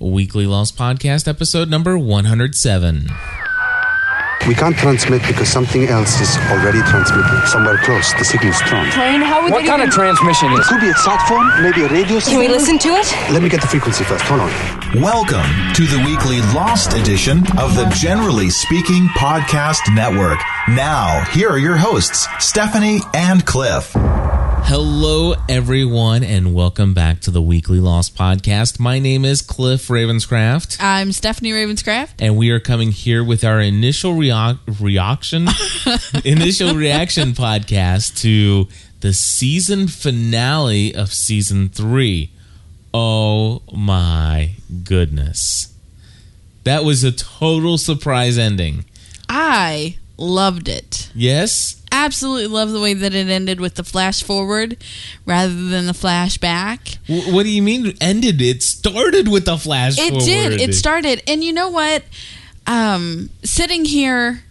Weekly Lost Podcast, episode number 107. We can't transmit because something else is already transmitting. Somewhere close, the signal's strong. Plane? How would What they kind of transmission is It could be a sat phone, maybe a radio Can we listen to it? Let me get the frequency first. Hold on. Welcome to the weekly Lost edition of the Generally Speaking Podcast Network. Now, here are your hosts, Stephanie and Cliff. Hello, everyone, and welcome back to the Weekly Lost Podcast. My name is Cliff Ravenscraft, I'm Stephanie Ravenscraft. and we are coming here with our initial rea- reaction, initial reaction podcast to the season finale of season three. Oh my goodness. That was a total surprise ending. I loved it. Yes? Absolutely love the way that it ended with the flash forward rather than the flashback. W- what do you mean ended? It started with the flash It forward. did. It started. And you know what? Um, sitting here,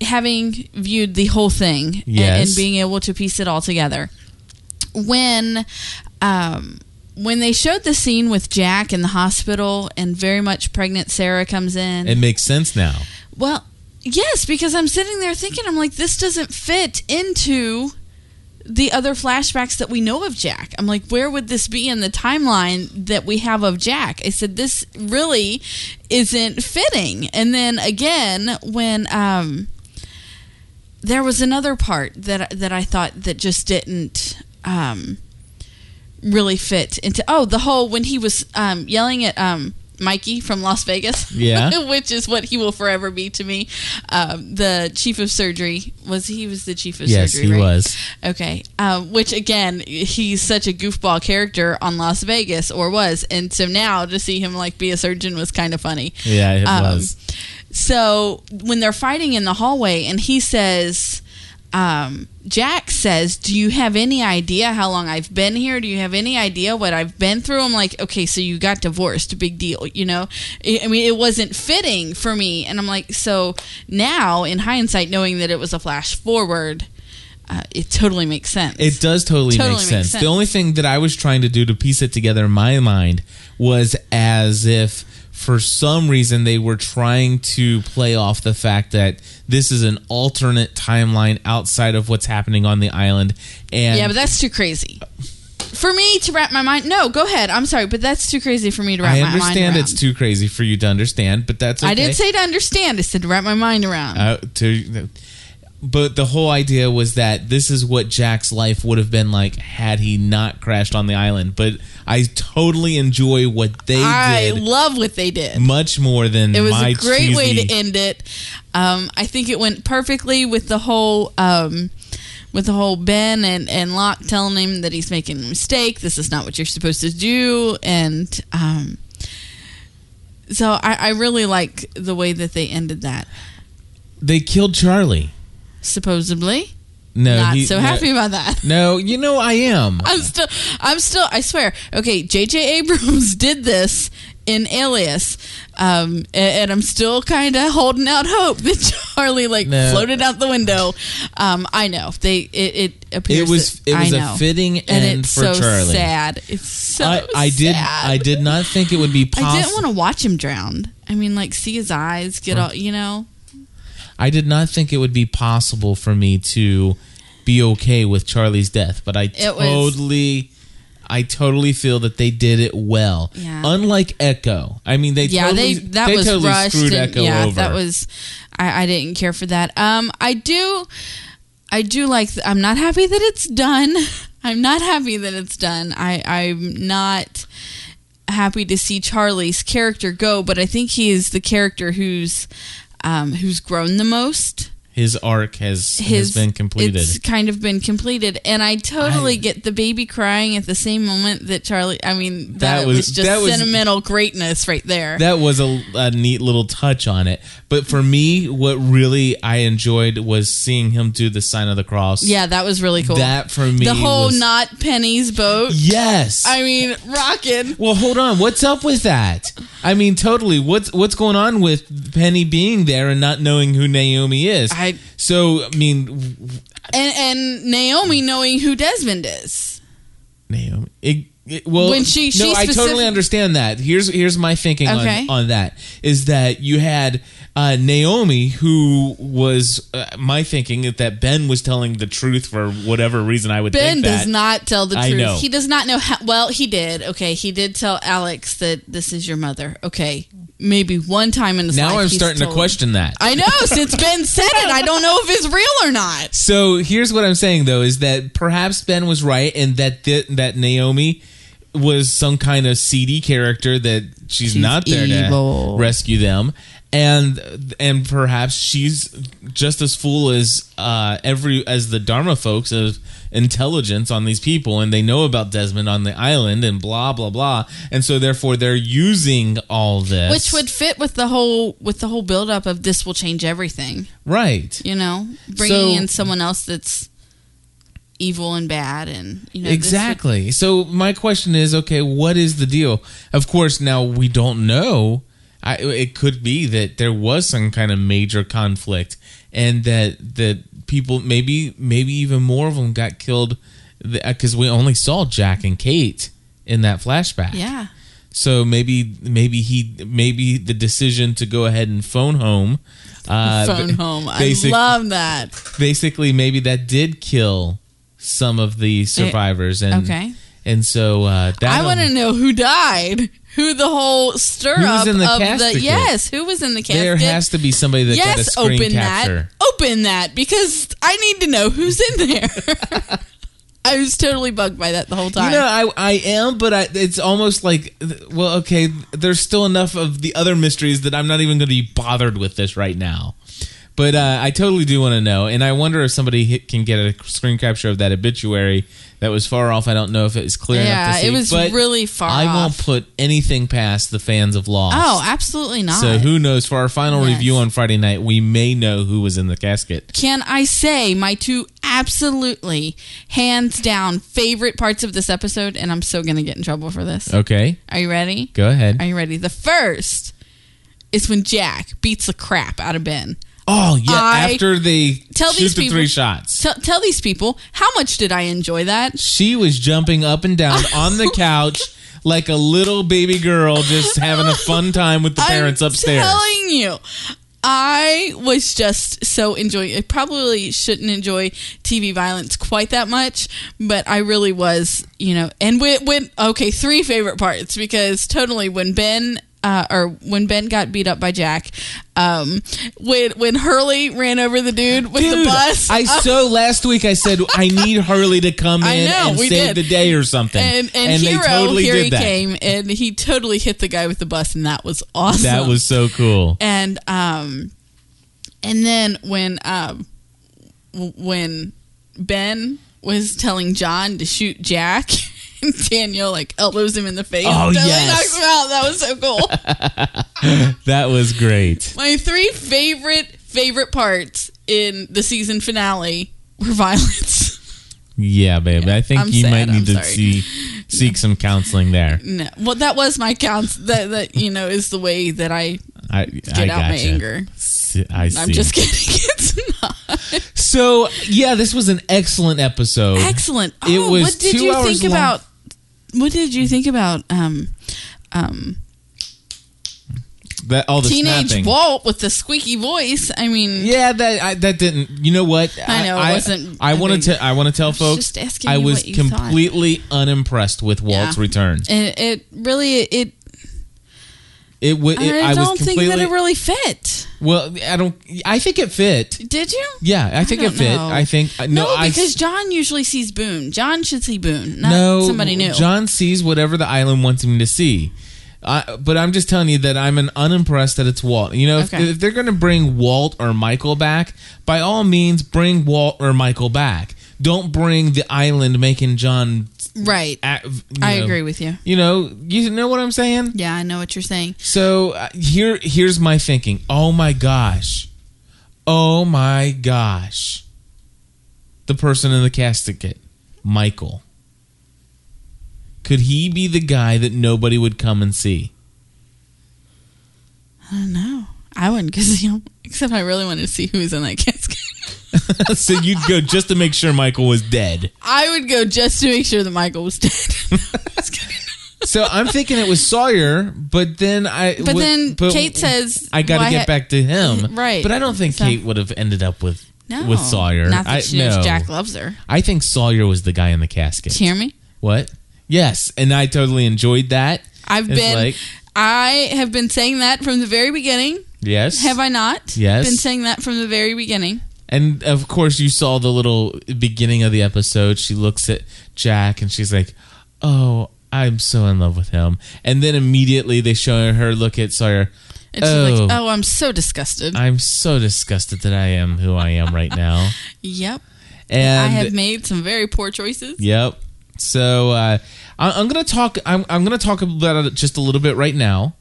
having viewed the whole thing and- and, being able to piece it all together, when. Um, when they showed the scene with Jack in the hospital and very much pregnant Sarah comes in, It makes sense now. Well, yes, because I'm sitting there thinking, I'm like, this doesn't fit into the other flashbacks that we know of Jack. I'm like, where would this be in the timeline that we have of Jack? I said, this really isn't fitting. And then again, when um, there was another part that that I thought that just didn't. Um, really fit into oh the whole when he was um, yelling at um, Mikey from Las Vegas Yeah. which is what he will forever be to me um, the chief of surgery was he was the chief of Yes, surgery he right? was. okay um, which again he's such a goofball character on Las Vegas or was and so now to see him like be a surgeon was kind of funny Yeah, it Um, was. so when they're fighting in the hallway, and he says, um, Jack says, Do you have any idea how long I've been here? Do you have any idea what I've been through? I'm like, Okay, so you got divorced. Big deal. You know, I mean, it wasn't fitting for me. And I'm like, So now, in hindsight, knowing that it was a flash forward, uh, it totally makes sense. It does totally, Totally make sense. sense. The only thing that I was trying to do to piece it together in my mind was as if for some reason they were trying to play off the fact that this is an alternate timeline outside of what's happening on the island. And Yeah, but that's too crazy. For me to wrap my mind, no, go ahead. I'm sorry, but that's too crazy for me to wrap my mind I understand it's too crazy for you to understand, but that's okay. I did say to understand. I said to wrap my mind around. uh, to but the whole idea was that this is what Jack's life would have been like had he not crashed on the island. But I totally enjoy what they I did love what they did. much more than It was a great way to end it. Um, I think it went perfectly with the whole. Um, with the whole Ben and, and Locke telling him that he's making a mistake, this is not what you're supposed to do, and um, so I, I really like the way that they ended that. They killed Charlie. Supposedly, No, not he- so no- happy about that. No, you know I am. I'm still, I'm still, I swear. Okay, J.J. Abrams did this in Alias, um, a- and, I'm still kind of holding out hope that Charlie like No. floated out the window. Um, I know they, it, it appears It was that- it was a know. fitting and end it's for so Charlie. sad. It's so I, I did. I did not think it would be possible. I didn't want to watch him drown. I mean, like see his eyes get all, you know. I did not think it would be possible for me to be okay with Charlie's death, but I It was- totally I totally feel that they did it well. Yeah. Unlike Eko. I mean they yeah, totally, they that they was totally rushed. screwed and, Eko yeah, over. that was. I, I didn't care for that. Um, I do, I do like. th- I'm not happy that it's done. I'm not happy that it's done. I I'm not happy to see Charlie's character go, but I think he is the character who's um, who's grown the most. His arc has His has been completed. It's kind of been completed, and I totally I- get the baby crying at the same moment that Charlie. I mean, that, That was, was- just that was- sentimental greatness right there. that was a, a neat little touch on it. But for me, what really I enjoyed was seeing him do the sign of the cross. yeah, that was really cool. That for me the whole was, not Penny's boat. Yes. I mean, rocking. Well, hold on. What's up with that? I mean, totally. What's what's going on with Penny being there and not knowing who Naomi is? I- so I mean, And and Naomi knowing who Desmond is. Naomi. It, It- well, When she- no, she I totally understand that. Here's here's my thinking Okay. on, on that is that you had uh, Naomi, who was uh, my thinking that Ben was telling the truth for whatever reason. I would Ben does not tell the I truth. know. He does not know how. Well, he did. Okay, he did tell Alex that this is your mother. Okay, maybe one time in his life. Now I'm he's starting to told- question that. I know since Ben said it, I don't know if it's real or not. So here's what I'm saying though is that perhaps Ben was right and that th- that Naomi was some kind of seedy character that she's, She's not there evil. to rescue them and and perhaps she's just as full as uh every as the Dharma folks of intelligence on these people and they know about Desmond on the island and blah blah blah and so therefore they're using all this Which would fit with the whole with the whole buildup of this will change everything. right You know, bringing So- in someone else that's evil and bad, and you know this would- exactly. so my question is, okay, what is the deal? Of course, now we don't know. I, it could be that there was some kind of major conflict, and that that people maybe maybe even more of them got killed because we only saw Jack and Kate in that flashback. yeah. So maybe maybe he maybe the decision to go ahead and phone home. Uh, Phone home. I love that. basically maybe that did kill some of the survivors and okay. and so uh that I want to know who died. Who the whole stir Who up of casket? the yes? Who was in the casket? there has to be somebody that got a yes, screen open capture that. Open that because I need to know who's in there. I was totally bugged by that the whole time. you know I I am but I, it's almost like well okay there's still enough of the other mysteries that I'm not even going to be bothered with this right now but uh, I totally do want to know and I wonder if somebody hit, can get a screen capture of that obituary that was far off I don't know if it was clear enough yeah, to see it was but really far I off. won't put anything past the fans of Lost oh, absolutely not. So who knows? For our final Yes. review on Friday night, we may know who was in the casket. Can I say my two absolutely hands down favorite parts of this episode? And I'm so gonna get in trouble for this. Okay, Are you ready? go ahead. Are you ready? The first is when Jack beats the crap out of Ben. Oh yeah, I- after they Tell shoot these the people- three shots, Tell, tell these people how much did I enjoy that? she was jumping up and down on the couch like a little baby girl, just having a fun time with the parents upstairs. I'm upstairs. telling you. I was just so enjoying. I probably shouldn't enjoy TV violence quite that much, but I really was, you know. And when, when okay, three favorite parts because totally when Ben uh, or when Ben got beat up by Jack, um, when when Hurley ran over the dude with the bus, I so last week I said I need Hurley to come in know, and save did. the day or something, and and, they Hero totally here did he that. came and he totally hit the guy with the bus and that was awesome. That was so cool. and um and then when um when ben was telling john to shoot jack and daniel like elbows him in the face Oh, yes. knocks him out that was so cool That was great. my three favorite favorite parts in the season finale were violence Yeah, babe. I think I'm you sad, might need I'm to sorry. see seek some counseling there. no well that was my counts that that you know is the way that i I get I out my anger I see. i'm just kidding it's not So yeah, this was an excellent episode. Excellent. Oh, It was what did two you hours think long. about? What did you think about um, um, That all the teenage snapping. Walt with the squeaky voice? I mean, Yeah, that I, that didn't. You know what? I know, it I, wasn't- I, I want mean, to. I want to tell folks. just I was you thought. completely unimpressed with Walt's Yeah. return. it, it really it. It, w- it I, I, don't think that it really fit. well, I don't. I think it fit. Did you? Yeah, I think it don't fit. know. I think uh, no. No, because s- John usually sees Boone. John should see Boone, not no, somebody new. John sees whatever the island wants him to see. I, but I'm just telling you that I'm an unimpressed that it's Walt. You know, if, Okay. if they're going to bring Walt or Michael back, by all means, bring Walt or Michael back. Don't bring the island making John. Right. you I know- agree with you. You know, you know what I'm saying. Yeah, I know what you're saying. So uh, here, here's my thinking. Oh my gosh, oh my gosh, the person in the casket, Michael. Could he be the guy that nobody would come and see? I don't know. I wouldn't because you know, except I really wanted to see who was in that casket. so you'd go just to make sure Michael was dead. I would go just to make sure that Michael was dead. so I'm thinking it was Sawyer, but then I. But then Kate says, I got to "Why get ha- back to him. Right. But I don't think So- Kate would have ended up with No, with Sawyer. Not that I, she knows no. Jack loves her. I think Sawyer was the guy in the casket. Did you Hear me? What? Yes, and I totally enjoyed that. I've It's been. like- I have been saying that from the very beginning. Yes. Have I not? Yes. Been saying that from the very beginning. And of course, you saw the little beginning of the episode. She looks at Jack and she's like, "Oh, I'm so in love with him." And then immediately they show her look at Sawyer. And she's Oh. like, "Oh, I'm so disgusted." I'm so disgusted that I am who I am right now. yep. And I have made some very poor choices. Yep. So uh, I, I'm gonna talk. I'm, I'm gonna talk about it just a little bit right now,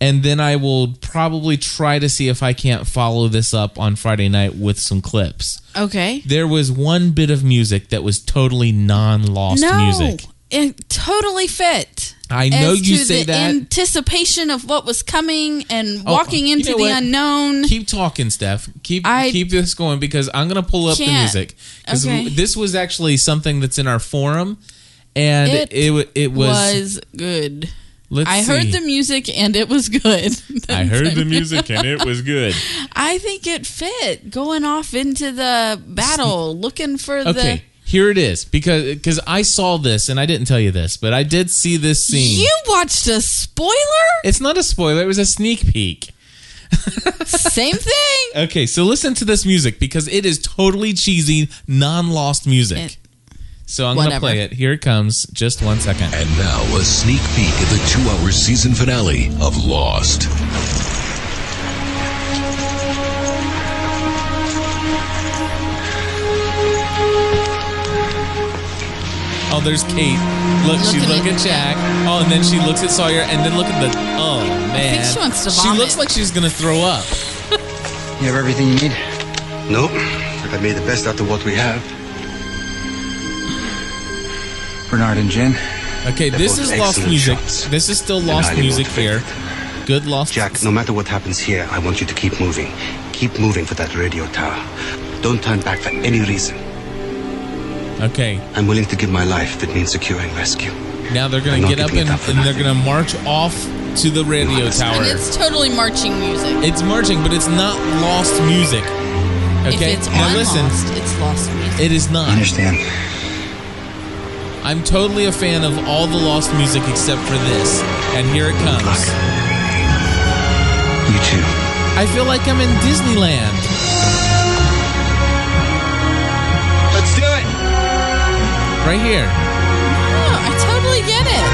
and then I will probably try to see if I can't follow this up on Friday night with some clips. Okay. There was one bit of music that was totally non-lost no, music. it totally fit. I know you say the that. anticipation of what was coming and Oh, walking you into know the what? unknown. Keep talking, Steph. Keep I keep this going because I'm gonna pull up the music because Okay. this was actually something that's in our forum, and It it it, it was. was good. Let's I heard the music and it was good. I heard the music and it was good. I think it fit going off into the battle, looking for Okay, the. here it is because because I saw this and I didn't tell you this, but I did see this scene. You watched a spoiler? it's not a spoiler; it was a sneak peek. Same thing. Okay, so listen to this music because it is totally cheesy, non-lost music. It- so I'm gonna play it. Here it comes. Just one second. And now a sneak peek at the two-hour season finale of Lost. Oh, there's Kate. Look, she Looking look at at Jack. Oh, and then she looks at Sawyer, and then look at the. Oh man, she wants to She vomit. looks like she's gonna throw up. You have everything you need? No, but I made the best out of what we have. Bernard and Jin. Okay, They're this is lost music. shots. This is still lost music motivated. here. Good lost. Jack, no matter what happens here, I want you to keep moving. Keep moving for that radio tower. Don't turn back for any reason. Okay, I'm willing to give my life if it means securing rescue. now they're gonna get up and, up and they're gonna march off to the radio tower. And it's totally marching music. It's marching, but it's not lost music. Okay, If it's now on listen. Lost, it's lost music. It is not. I understand. I'm totally a fan of all the lost music except for this, and here it comes. You too. I feel like I'm in Disneyland. Let's do it. Right here. Oh, I totally get it.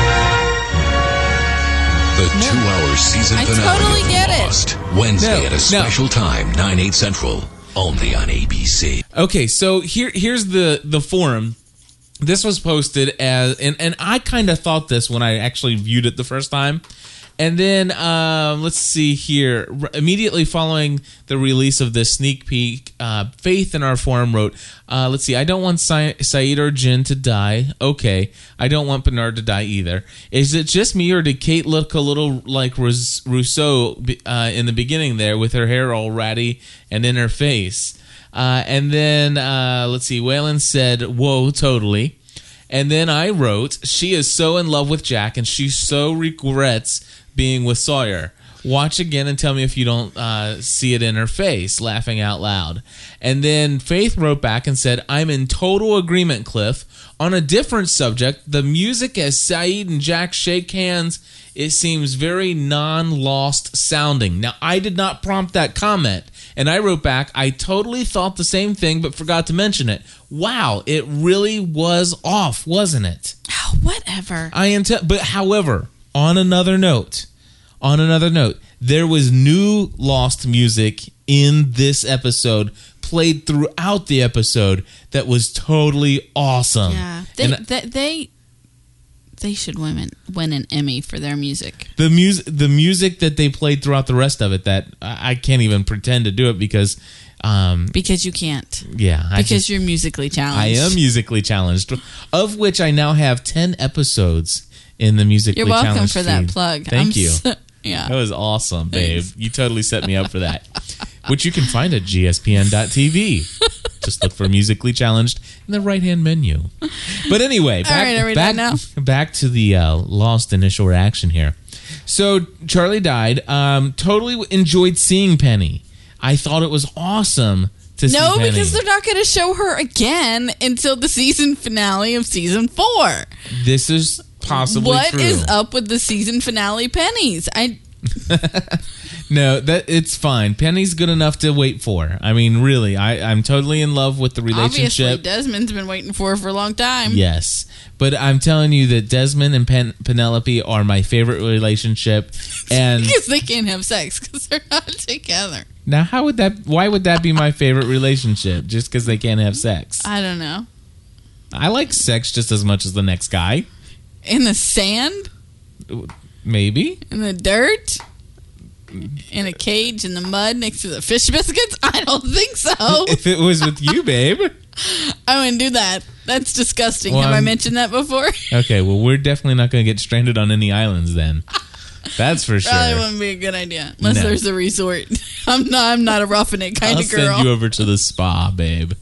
The two-hour season I finale totally of get it. Lost. Wednesday No, at a special time, 9, 8 central. Only on ABC. Okay, so here here's the the forum. This was posted as and and I kind of thought this when I actually viewed it the first time. And then um, let's see here. Immediately following the release of this sneak peek, uh, Faith in our forum wrote, uh, "Let's see. I don't want Sa- Sayid or Jin to die. Okay, I don't want Bernard to die either. Is it just me, or did Kate look a little like Rous- Rousseau uh, in the beginning there, with her hair all ratty and in her face?" Uh, and then uh, let's see. Waylon said, "Whoa, totally." And then I wrote, "She is so in love with Jack, and she so regrets being with Sawyer." Watch again and tell me if you don't uh, see it in her face, laughing out loud. And then Faith wrote back and said, I'm in total agreement, Cliff. On a different subject, the music as Sayid and Jack shake hands, it seems very non lost sounding. Now, I did not prompt that comment. And I wrote back, I totally thought the same thing, but forgot to mention it. Wow, it really was off, wasn't it? Oh, whatever. I int- but however, on another note, on another note, there was new lost music in this episode played throughout the episode that was totally awesome. Yeah, they, And they they they should win win an Emmy for their music. the music the music that they played throughout the rest of it that I can't even pretend to do it because um Because you can't. yeah, I Because just- you're musically challenged. I am musically challenged, of which I now have 10 episodes in the musically You're welcome for that plug. Thank I'm you. so- yeah. That was awesome, babe. You totally set me up for that. Which you can find at gspn.tv. Just look for musically challenged in the right hand menu. But anyway, back, right, back, done back to the uh, lost initial reaction here. So Charlie died. Um, totally enjoyed seeing Penny. I thought it was awesome to see No, Penny. because they're not going to show her again until the season finale of season four. this is possibly What true. is up with the season finale pennies? I No, that it's fine. Penny's good enough to wait for. I mean, really, I, I'm totally in love with the relationship. obviously. Desmond's been waiting for her for a long time. Yes, but I'm telling you that Desmond and Pen- Penelope are my favorite relationship. And Because they can't have sex because they're not together. now, how would that? Why would that be my favorite relationship? Just because they can't have sex? I don't know. I like sex just as much as the next guy. In the sand, Maybe. in the dirt, in a cage in the mud next to the fish biscuits. I don't think so. If it was with you, babe. I wouldn't do that. That's disgusting. Well, have I I'm- mentioned that before? Okay, well, we're definitely not going to get stranded on any islands then. That's for sure. Probably wouldn't be a good idea unless No. there's a resort. I'm not. I'm not a roughing it kind I'll of girl. send you over to the spa, babe.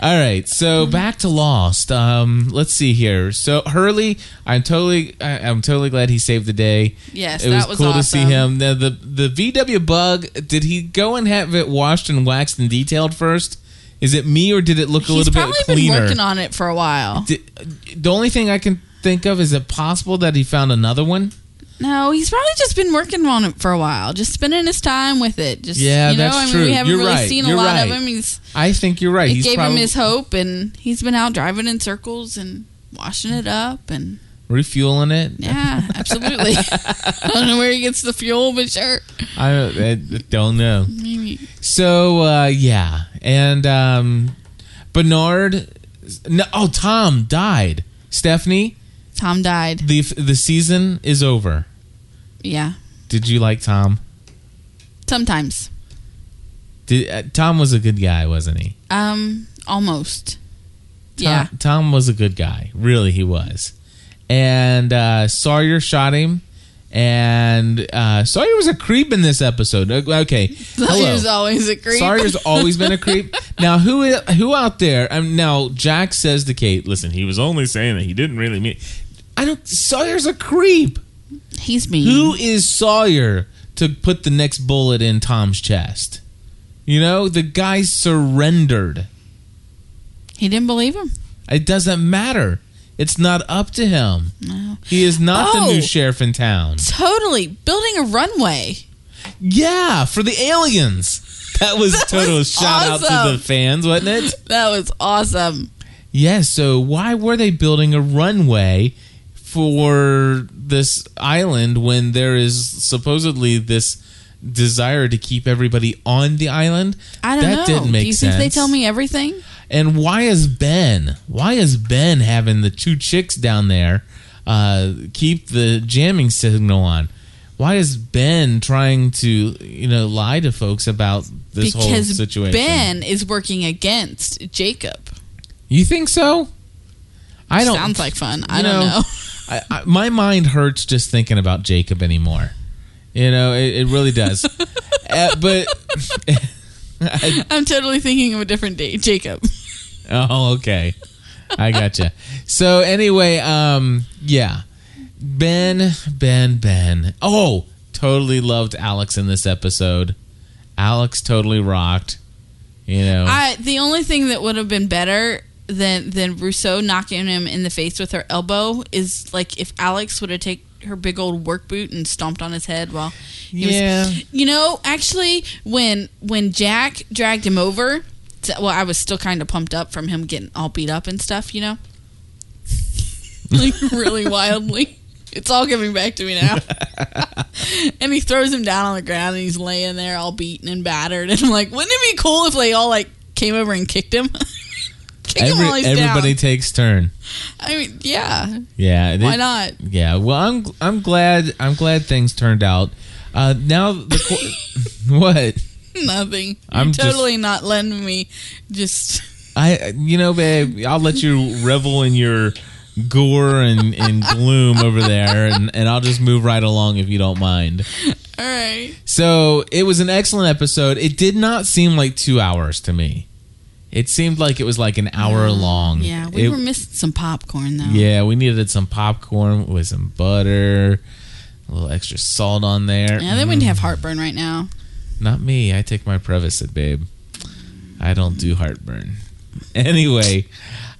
All right, so back to Lost. Um, let's see here. So Hurley, I'm totally, I, I'm totally glad he saved the day. Yes, it was, that was cool to see him. The, the the VW bug. Did he go and have it washed and waxed and detailed first? Is it me or did it look a He's little bit cleaner? probably been working on it for a while. Did- the only thing I can think of is it possible that he found another one? No, he's probably just been working on it for a while, just spending his time with it. Just Yeah, you know, that's I mean, true. we haven't You're really right. seen a You're lot right. of him. He's I think you're right. it He's gave probably him his hope, and he's been out driving in circles and washing it up, and refueling it. yeah, absolutely. I don't know where he gets the fuel, but sure, I, I don't know. maybe. So uh, yeah, and um, Bernard, no, oh Tom died. Stephanie, Tom died. the the season is over. Yeah, Did you like Tom? sometimes. Did uh, Tom was a good guy, wasn't he? Um, almost. Tom, Yeah. Tom was a good guy. Really, he was. And uh, Sawyer shot him. And uh, Sawyer was a creep in this episode. Okay, hello. Sawyer's always a creep. Sawyer's always been a creep. Now, who who out there? Um, now, Jack says to Kate, "Listen, he was only saying that. He didn't really mean." I don't. Sawyer's a creep. He's mean. Who is Sawyer to put the next bullet in Tom's chest? You know, the guy surrendered. He didn't believe him. It doesn't matter. It's not up to him. No. He is not the Oh. new sheriff in town. Totally building a runway. Yeah, for the aliens. That was total was shout out to the fans, wasn't it? That was awesome. Yes. so why were they building a runway for this island when there is supposedly this desire to keep everybody on the island? I don't that know. didn't make Do you sense. think they tell me everything? And why is Ben? Why is Ben having the two chicks down there uh, keep the jamming signal on? Why is Ben trying to, you know, lie to folks about this whole situation? Ben is working against Jacob. you think so? I don't. Sounds like fun. I don't know. I, I, my mind hurts just thinking about Jacob anymore. You know, it, it really does. uh, but I, I'm totally thinking of a different date. Jacob. Oh, okay. I gotcha. so anyway, um, yeah. Ben, Ben, Ben. Oh, totally loved Alex in this episode. Alex totally rocked. You know. I the only thing that would have been better than than Rousseau knocking him in the face with her elbow is like if Alex would have taken her big old work boot and stomped on his head while he was- Yeah. you know, actually when when Jack dragged him over, to, well, I was still kind of pumped up from him getting all beat up and stuff, you know, like really wildly. It's all coming back to me now. and he throws him down on the ground and he's laying there all beaten and battered. And I'm like, wouldn't it be cool if they all like came over and kicked him? Him Every, he's everybody down. takes turn. I mean, yeah. Yeah. Why it- not? Yeah. Well, I'm I'm glad I'm glad things turned out. Uh, now the what Nothing. You're I'm just- totally not letting me just. I you know babe I'll let you revel in your gore and, and gloom over there and, and I'll just move right along if you don't mind. All right. So it was an excellent episode. It did not seem like two hours to me. It seemed like it was like an hour long. Yeah, we It- were missing some popcorn though. Yeah, we needed some popcorn with some butter, a little extra salt on there. Yeah, then we'd have heartburn right now. Not me. I take my Prevacid, babe. I don't do heartburn. Anyway,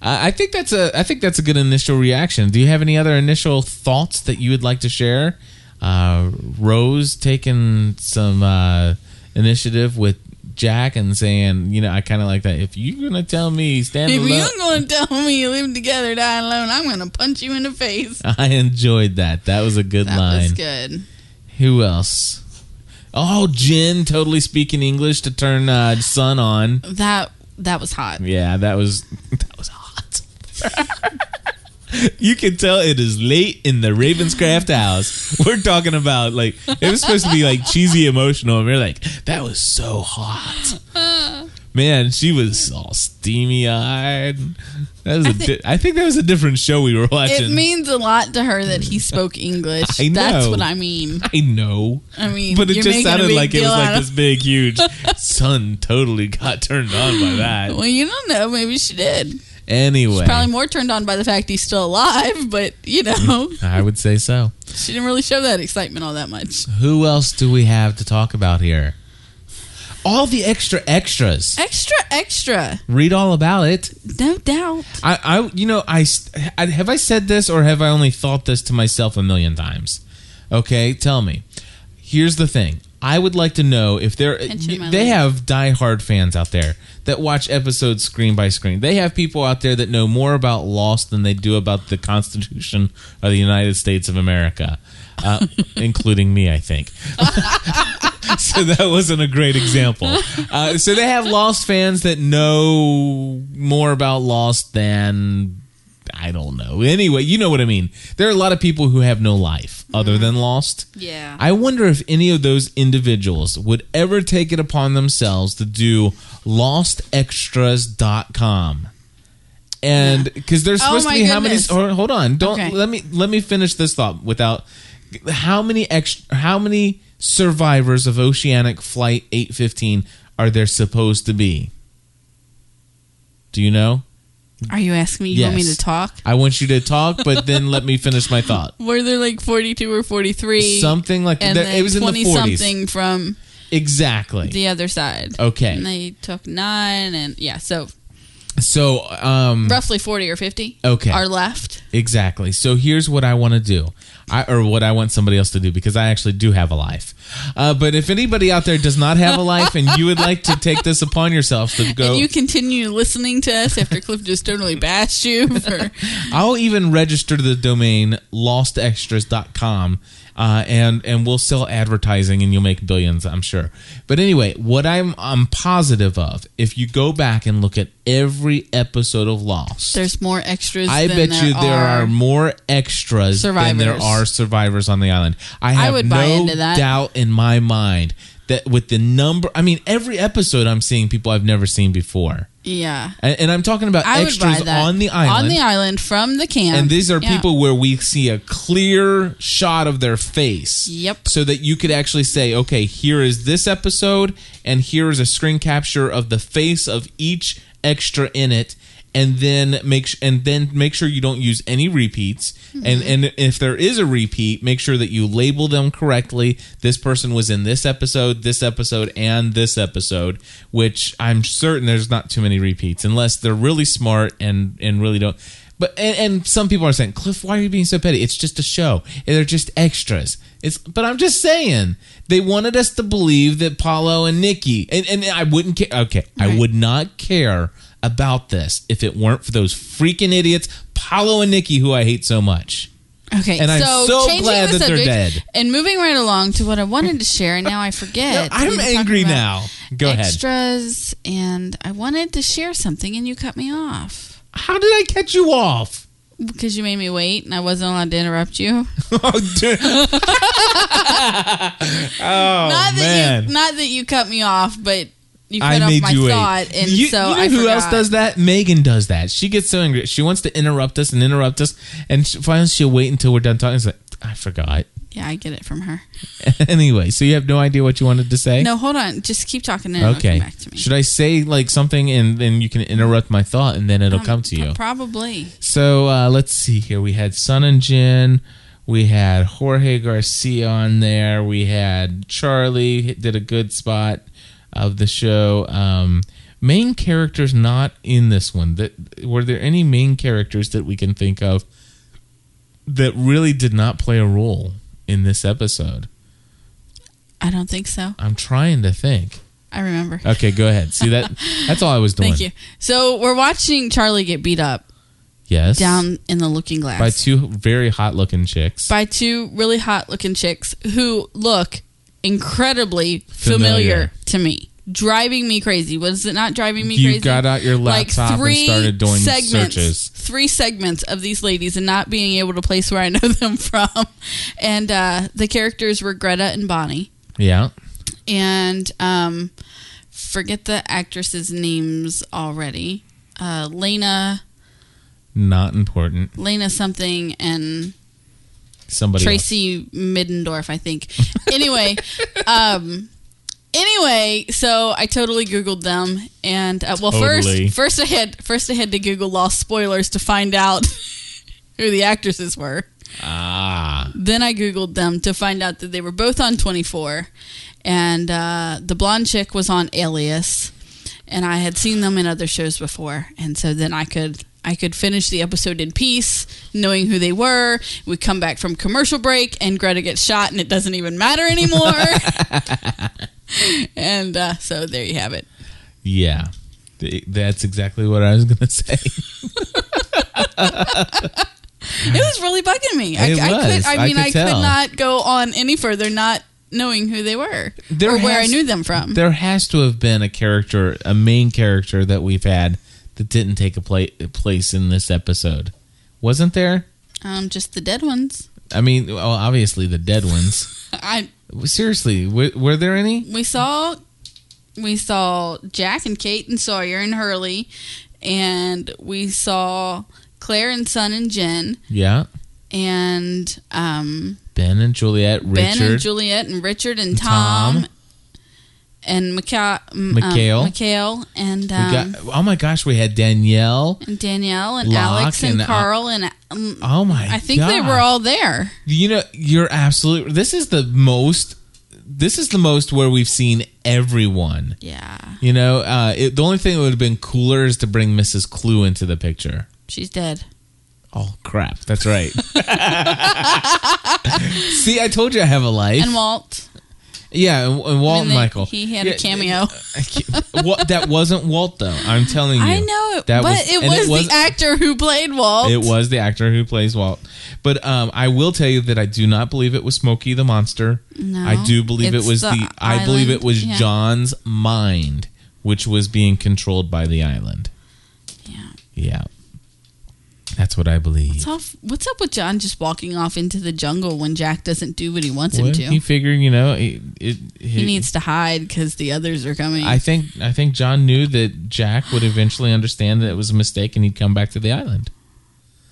I I think that's a I think that's a good initial reaction. Do you have any other initial thoughts that you would like to share? Uh, Rose taking some uh, initiative with Jack and saying, you know, I kind of like that. If you're gonna tell me stand If alone, you're going to tell me you live together, die alone, I'm going to punch you in the face. I enjoyed that. That was a good That line. was good. Who else? Oh, Jin totally speaking English to turn uh, Sun on. That that was hot. Yeah, that was that was hot. you can tell it is late in the Ravenscraft house. We're talking about like it was supposed to be like cheesy emotional, and we're like, that was so hot. Man, she was all steamy eyed. That was a di- I think that was a different show we were watching. It means a lot to her that he spoke English. I That's what I mean. I know. I mean, But it just sounded like it was like of- this big, huge Sun totally got turned on by that. Well, you don't know. Maybe she did. Anyway, Probably more turned on by the fact he's still alive, but you know, I would say so. she didn't really show that excitement all that much. Who else do we have to talk about here? All the extra extras. Extra, extra. Read all about it. No doubt. I, I you know, I, I have I said this or have I only thought this to myself a million times? Okay, tell me. Here's the thing. I would like to know if there they leg. have diehard fans out there that watch episodes screen by screen. They have people out there that know more about Lost than they do about the Constitution of the United States of America, uh, including me, I think. so that wasn't a great example. Uh, so they have Lost fans that know more about Lost than I don't know. Anyway, you know what I mean. There are a lot of people who have no life other than mm-hmm. Lost. Yeah. I wonder if any of those individuals would ever take it upon themselves to do lostextras.com. And because there's Oh supposed to my be how many goodness. hold on. Don't Okay. let me let me finish this thought without how many extra how many survivors of Oceanic Flight 815 are there supposed to be? Do you know? Are you asking me? You want me Yes. to talk? I want you to talk, but then let me finish my thought. Were there like 42 or 43? Something like and that. then It was in the 20 40s. something from Exactly. the other side. Okay. And they took nine, and yeah, so So, um, roughly 40 or 50 Okay. are left. exactly. So here's what I want to do, I, or what I want somebody else to do, because I actually do have a life. Uh, but if anybody out there does not have a life, and you would like to take this upon yourself to go, And you continue listening to us after Cliff just totally bashed you for. I'll even register the domain lostextras.com uh, and and we'll sell advertising and you'll make billions, I'm sure. But anyway, what I'm I'm positive of, if you go back and look at every episode of Lost, There's more extras. I bet there you there are, more extras than there are survivors on the island. I have would no buy into that. doubt in my mind that with the number, I mean, every episode I'm seeing people I've never seen before. Yeah. And, and I'm talking about I extras on the island. On the island from the camp. And these are Yeah. people where we see a clear shot of their face. Yep. So that you could actually say, okay, here is this episode, and here is a screen capture of the face of each extra in it. And then make sh- and then make sure you don't use any repeats. Mm-hmm. And and if there is a repeat, make sure that you label them correctly. This person was in this episode, this episode, and this episode. Which I'm certain there's not too many repeats, unless they're really smart and and really don't. But and, and some people are saying, Cliff, why are you being so petty? It's just a show. They're just extras. It's but I'm just saying they wanted us to believe that Paulo and Nikki and, and I wouldn't care. Okay, I would not care about this if it weren't for those freaking idiots, Paulo and Nikki, who I hate so much. Okay, And I'm so, so changing glad the that they're dead. And moving right along to what I wanted to share, and now I forget. I'm were talking angry now. Go ahead. extras, and I wanted to share something, and you cut me off How did I catch you off? because you made me wait, and I wasn't allowed to interrupt you. oh, dude. oh not that man. you, not that you cut me off, but you cut I off made my you wait. thought, and you, so you know I who else does that? Megan does that. She gets so angry. She wants to interrupt us and interrupt us, and she, finally she'll wait until we're done talking. It's like, I forgot. Yeah, I get it from her. anyway, so you have no idea what you wanted to say? No, hold on. Just keep talking and it'll Okay. come back to me. Should I say like something and then you can interrupt my thought and then it'll Um, come to you? Probably. So uh, let's see here. We had Sun and Jin. We had Jorge Garcia on there. We had Charlie did a good spot of the show. Um, main characters not in this one. That were there any main characters that we can think of that really did not play a role in this episode? I don't think so. I'm trying to think. I remember. Okay, go ahead. See that? That's all I was doing. Thank you. So we're watching Charlie get beat up Yes. down in the looking glass by two very hot looking chicks. by two really hot looking chicks who look incredibly familiar, Familiar. to me. Driving me crazy. Was it not driving me You crazy? You got out your laptop and started doing segments, searches. Three segments of these ladies and not being able to place where I know them from. And uh, the characters were Greta and Bonnie. yeah. And um, forget the actresses' names already. Uh, Lena, Not important. Lena something, and Somebody else. Tracy Middendorf, I think. Anyway, um, anyway, so I totally googled them, and uh, well, Totally. first, first I had first I had to Google Lost spoilers to find out who the actresses were. Ah. Then I googled them to find out that they were both on Twenty Four, and uh, the blonde chick was on Alias, and I had seen them in other shows before, and so then I could. I could finish the episode in peace, knowing who they were. We come back from commercial break, and Greta gets shot, and it doesn't even matter anymore. and uh, so there you have it. Yeah. That's exactly what I was going to say. It was really bugging me. I, It I was. could. I I mean, could I, could not go on any further, not knowing who they were There or where I knew them from. there has to have been a character, a main character that we've had that didn't take a pla- place in this episode. Wasn't there? Um, just the dead ones. I mean, well, obviously the dead ones. I Seriously, were, were there any? we saw we saw Jack and Kate and Sawyer and Hurley, and we saw Claire and Sun and Jin, Yeah. and um, Ben and Juliet, Richard. Ben and Juliet and Richard and Tom. Tom. And Micha- m- Mikhail. um, Mikhail and um, got, oh my gosh, we had Danielle. and Danielle and Locke Alex and, and, uh, Carl and um, Oh my I think they were all there. You know, you're absolutely. This is the most. This is the most where we've seen everyone. Yeah, You know, uh, it, the only thing that would have been cooler is to bring Mrs. Klugh into the picture. she's dead. Oh crap! That's right. See, I told you I have a life. And Walt. Yeah, and, and Walt and they- Michael. He had Yeah, a cameo. What, that wasn't Walt though. I'm telling you. I know, That but was- it, and was the actor who played Walt. It was the actor who plays Walt. But um, I will tell you that I do not believe it was Smokey the Monster. No, I do believe it was the the. I believe it was yeah. John's mind, which was being controlled by the island. Yeah. Yeah, that's what I believe. What's, off, what's up with John just walking off into the jungle when Jack doesn't do what he wants Well, him to? he figuring, you know, it, it, he needs to hide because the others are coming. I think. I think John knew that Jack would eventually understand that it was a mistake, and he'd come back to the island.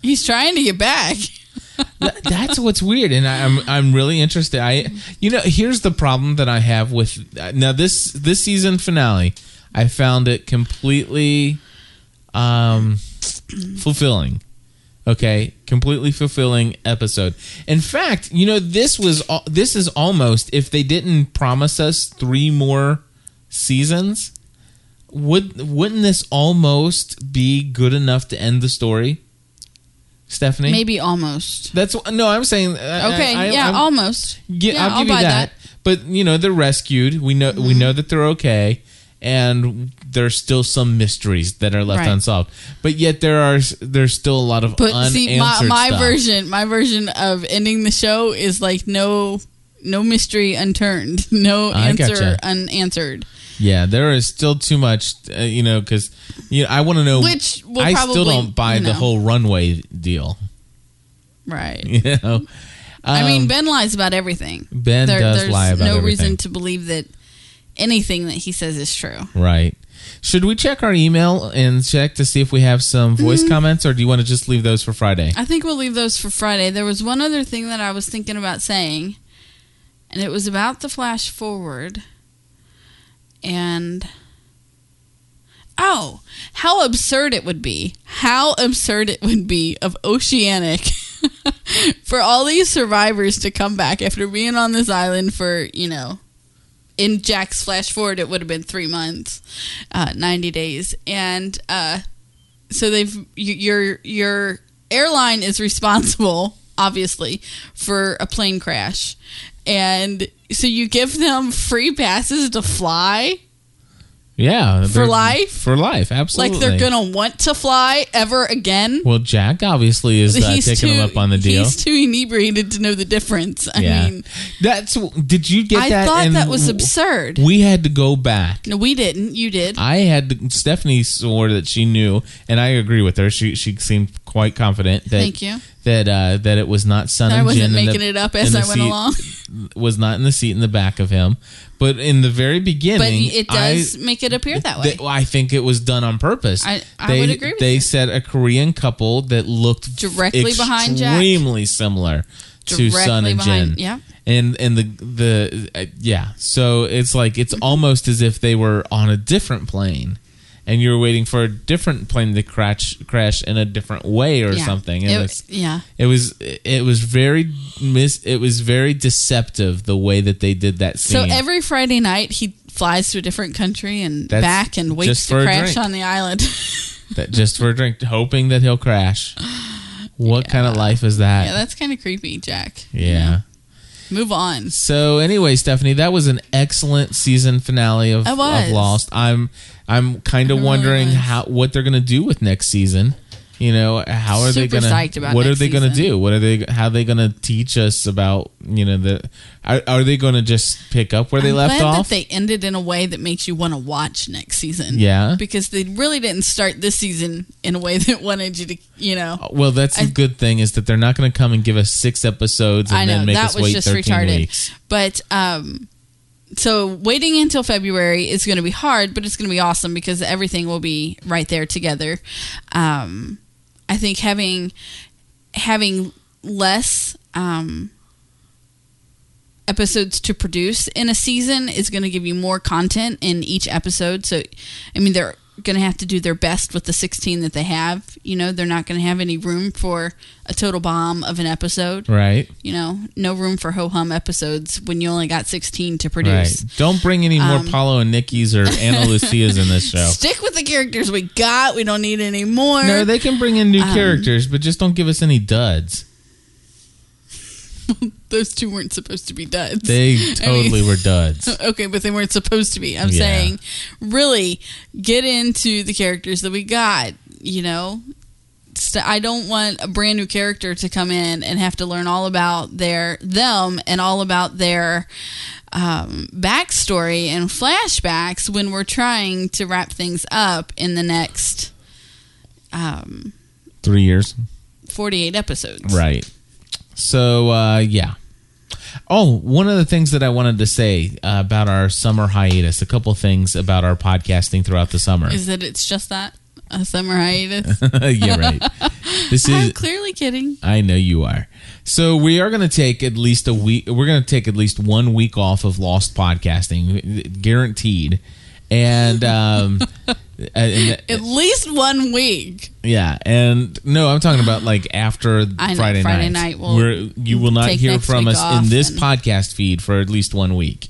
He's trying to get back. That's what's weird and I, i'm i'm really interested i you know here's the problem that i have with now this this season finale i found it completely um fulfilling okay completely fulfilling episode in fact you know this was this is almost if they didn't promise us three more seasons would wouldn't this almost be good enough to end the story stephanie Maybe almost. that's no. I'm saying Okay, I, I, yeah, I'm- almost. gi- yeah, I'll give buy you that. But you know they're rescued. We know we Mm-hmm. know that they're okay, and there's still some mysteries that are left Right. unsolved. But yet there are there's still a lot of But unanswered see, my, my stuff. version, my version of ending the show is like no, no mystery unturned, no I answer gotcha. unanswered. Yeah, there is still too much. Uh, you know, because you know I want to know. Which will I still don't buy you the whole runway deal. Right. You know, I mean, Um, Ben lies about everything. Ben There- does lie about no everything. reason to believe that anything that he says is true. Right. Should we check our email and check to see if we have some voice Mm-hmm. comments, or do you want to just leave those for Friday? I think we'll leave those for Friday. There was one other thing that I was thinking about saying, and it was about the flash forward. And oh, how absurd it would be! How absurd it would be of Oceanic for all these survivors to come back after being on this island for you know. In Jack's flash forward, it would have been three months, uh, ninety days, and uh, so they've your your airline is responsible obviously for a plane crash. And so you give them free passes to fly Yeah, For life? For life, absolutely. like they're gonna want to fly ever again Well, Jack obviously is uh, taking them up on the deal. he's too inebriated to know the difference i yeah, mean that's. Did you get i that? thought that was absurd We had to go back. no we didn't you did I had to, Stephanie swore that she knew, and I agree with her. She she seemed quite confident that Thank you. That uh, that it was not Sun I and wasn't Jin making the- it up as I went seat- along. Was not in the seat in the back of him, but in the very but beginning, it does I, make it appear that way Th- I think it was done on purpose. I- I they, would agree with They you. said a Korean couple that looked Directly behind Jack. extremely similar to Sun and behind- Jin. yeah. and and the the uh, yeah. So it's like it's almost as if they were on a different plane. And you were waiting for a different plane to crash crash in a different way or Yeah. something. And It- it's, yeah it was it was very mis it was very deceptive the way that they did that So every Friday night he flies to a different country and That's back and waits to crash on the island. that just for a drink, hoping that he'll crash. What kind of life is that? yeah, that's kind of creepy, Jack. Yeah. Move on. So anyway, Stephanie, that was an excellent season finale of, of Lost. I'm I'm kind of really wondering how what they're going to do with next season. You know, how are they Super going psyched about What are they going to do? What are they how are they going to teach us about, you know, the are, are they going to just pick up where they I'm left glad off? that they ended in a way that makes you want to watch next season. Yeah. because they really didn't start this season in a way that wanted you to, you know. well, that's the good thing is that they're not going to come and give us six episodes and I know then make that us was wait just 13 retarded. weeks. But um, so waiting until February is going to be hard, but it's going to be awesome because everything will be right there together. Um, I think having having less um, episodes to produce in a season is going to give you more content in each episode. So, I mean, they're going to have to do their best with the 16 that they have. You know, they're not going to have any room for a total bomb of an episode. Right. You know, no room for ho hum episodes when you only got 16 to produce. Right. Don't bring any more Um, Paulo and Nikki's or Ana Lucia's in this show. Stick with the characters we got. We don't need any more. No, they can bring in new Um, characters, but just don't give us any duds. Those two weren't supposed to be duds. They I mean- totally were duds. okay, but they weren't supposed to be. I'm Yeah. saying, really get into the characters that we got. You know, I don't want a brand new character to come in and have to learn all about their them and all about their um, backstory and flashbacks when we're trying to wrap things up in the next um, Three years. 48 episodes. Right. So, uh, yeah. Oh, one of the things that I wanted to say uh, about our summer hiatus, a couple things about our podcasting throughout the summer. Is that it's just that a summer hiatus? yeah, right. This I'm is clearly kidding. I know you are. So we are going to take at least a week. We're going to take at least one week off of Lost podcasting, guaranteed. And um, and- At least one week. yeah, and no, I'm talking about like after I know, Friday, Friday night. night we'll Where you will not hear from us in this podcast feed for at least one week.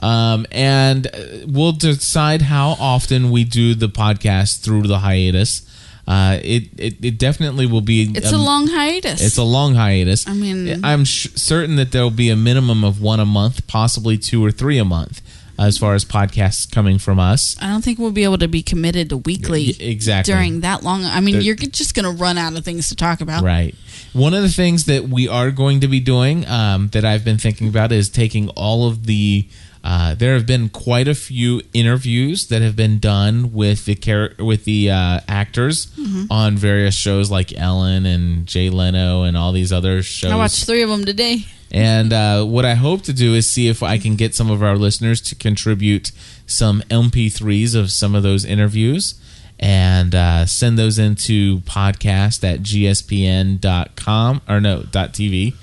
Um, and uh, we'll decide how often we do the podcast through the hiatus. Uh, it, it it definitely will be. It's a long hiatus. It's a long hiatus. I mean- I'm sh- certain that there'll be a minimum of one a month, possibly two or three a month, as far as podcasts coming from us. I don't think we'll be able to be committed to weekly exactly. during that long. I mean, There- you're just going to run out of things to talk about. Right. One of the things that we are going to be doing um, that I've been thinking about is taking all of the. Uh, there have been quite a few interviews that have been done with the char- with the uh, actors Mm-hmm. on various shows like Ellen and Jay Leno and all these other shows. I watched three of them today. And uh, what I hope to do is see if I can get some of our listeners to contribute some MP3s of some of those interviews and uh, send those into podcast at gspn.com or no, .tv.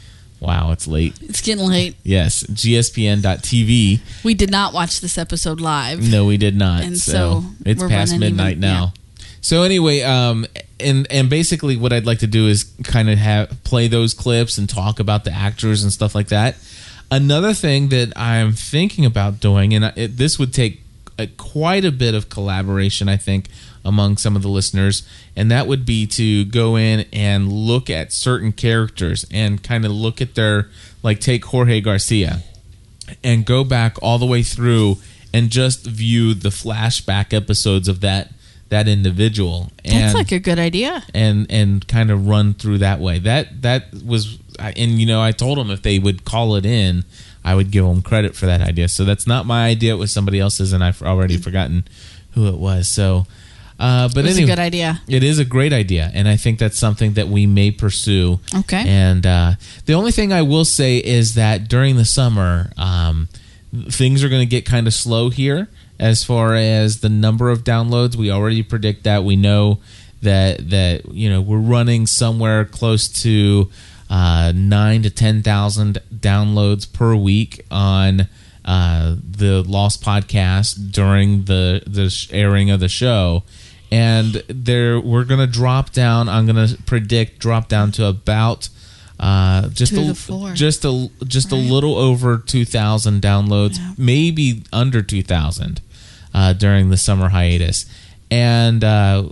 Wow, it's late. It's getting late. Yes, gspn.tv. We did not watch this episode live. No, we did not. And so, so it's past midnight even- now. So anyway, um, and and basically what I'd like to do is kind of have play those clips and talk about the actors and stuff like that. Another thing that I'm thinking about doing, and it, this would take a, quite a bit of collaboration, I think, among some of the listeners, and that would be to go in and look at certain characters and kind of look at their, like, take Jorge Garcia and go back all the way through and just view the flashback episodes of that that individual and That's like a good idea. and and kind of run through that way. That that was and you know I told them if they would call it in, I would give them credit for that idea. So that's not my idea; it was somebody else's, and I've already forgotten who it was. So, uh, but It's anyway, a good idea. it is a great idea, and I think that's something that we may pursue. Okay. And uh, the only thing I will say is that during the summer, um, things are going to get kind of slow here as far as the number of downloads. We already predict that. We know that that you know we're running somewhere close to uh, nine to ten thousand downloads per week on uh, the Lost podcast during the the airing of the show, and there we're gonna drop down. I'm gonna predict drop down to about uh, just a just a just a little over two thousand downloads, maybe under two thousand uh, during the summer hiatus. And uh,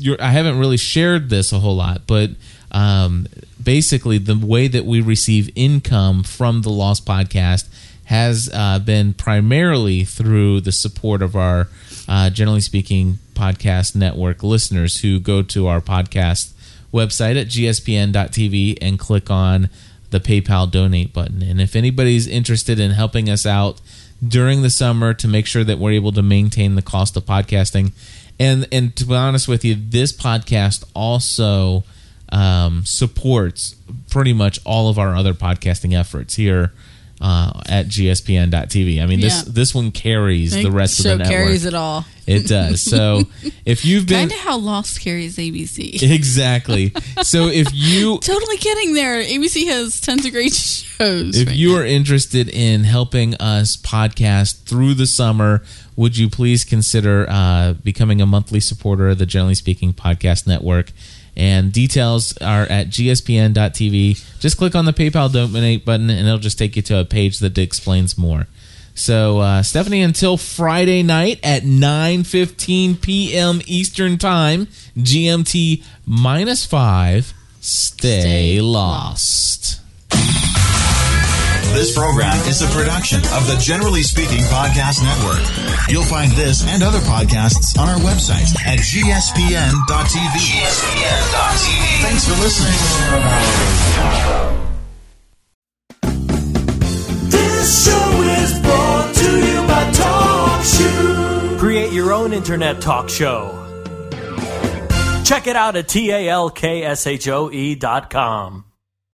you're, I haven't really shared this a whole lot, but um, basically, the way that we receive income from the Lost Podcast has uh, been primarily through the support of our, uh, generally speaking, podcast network listeners who go to our podcast website at gspn.tv and click on the PayPal donate button. And if anybody's interested in helping us out during the summer to make sure that we're able to maintain the cost of podcasting, and and to be honest with you, this podcast also um, supports pretty much all of our other podcasting efforts here uh, at gspn.tv. I mean, this Yeah. this one carries the rest show of the network. carries it all. It does. So if you've been Kind of how Lost carries ABC. exactly, so if you totally getting there. ABC has tons of great shows. if right you now. are interested in helping us podcast through the summer, would you please consider uh, becoming a monthly supporter of the Generally Speaking Podcast Network? And details are at gspn.tv. Just click on the PayPal donate button, and it'll just take you to a page that explains more. So, uh, Stephanie, until Friday night at 9:15 p.m. Eastern Time, GMT minus five. Stay, Stay lost. This program is a production of the Generally Speaking Podcast Network. You'll find this and other podcasts on our website at gspn.tv. ESPN.TV. Thanks for listening. This show is brought to you by TalkShoe. Create your own internet talk show. Check it out at talkshoe dot com.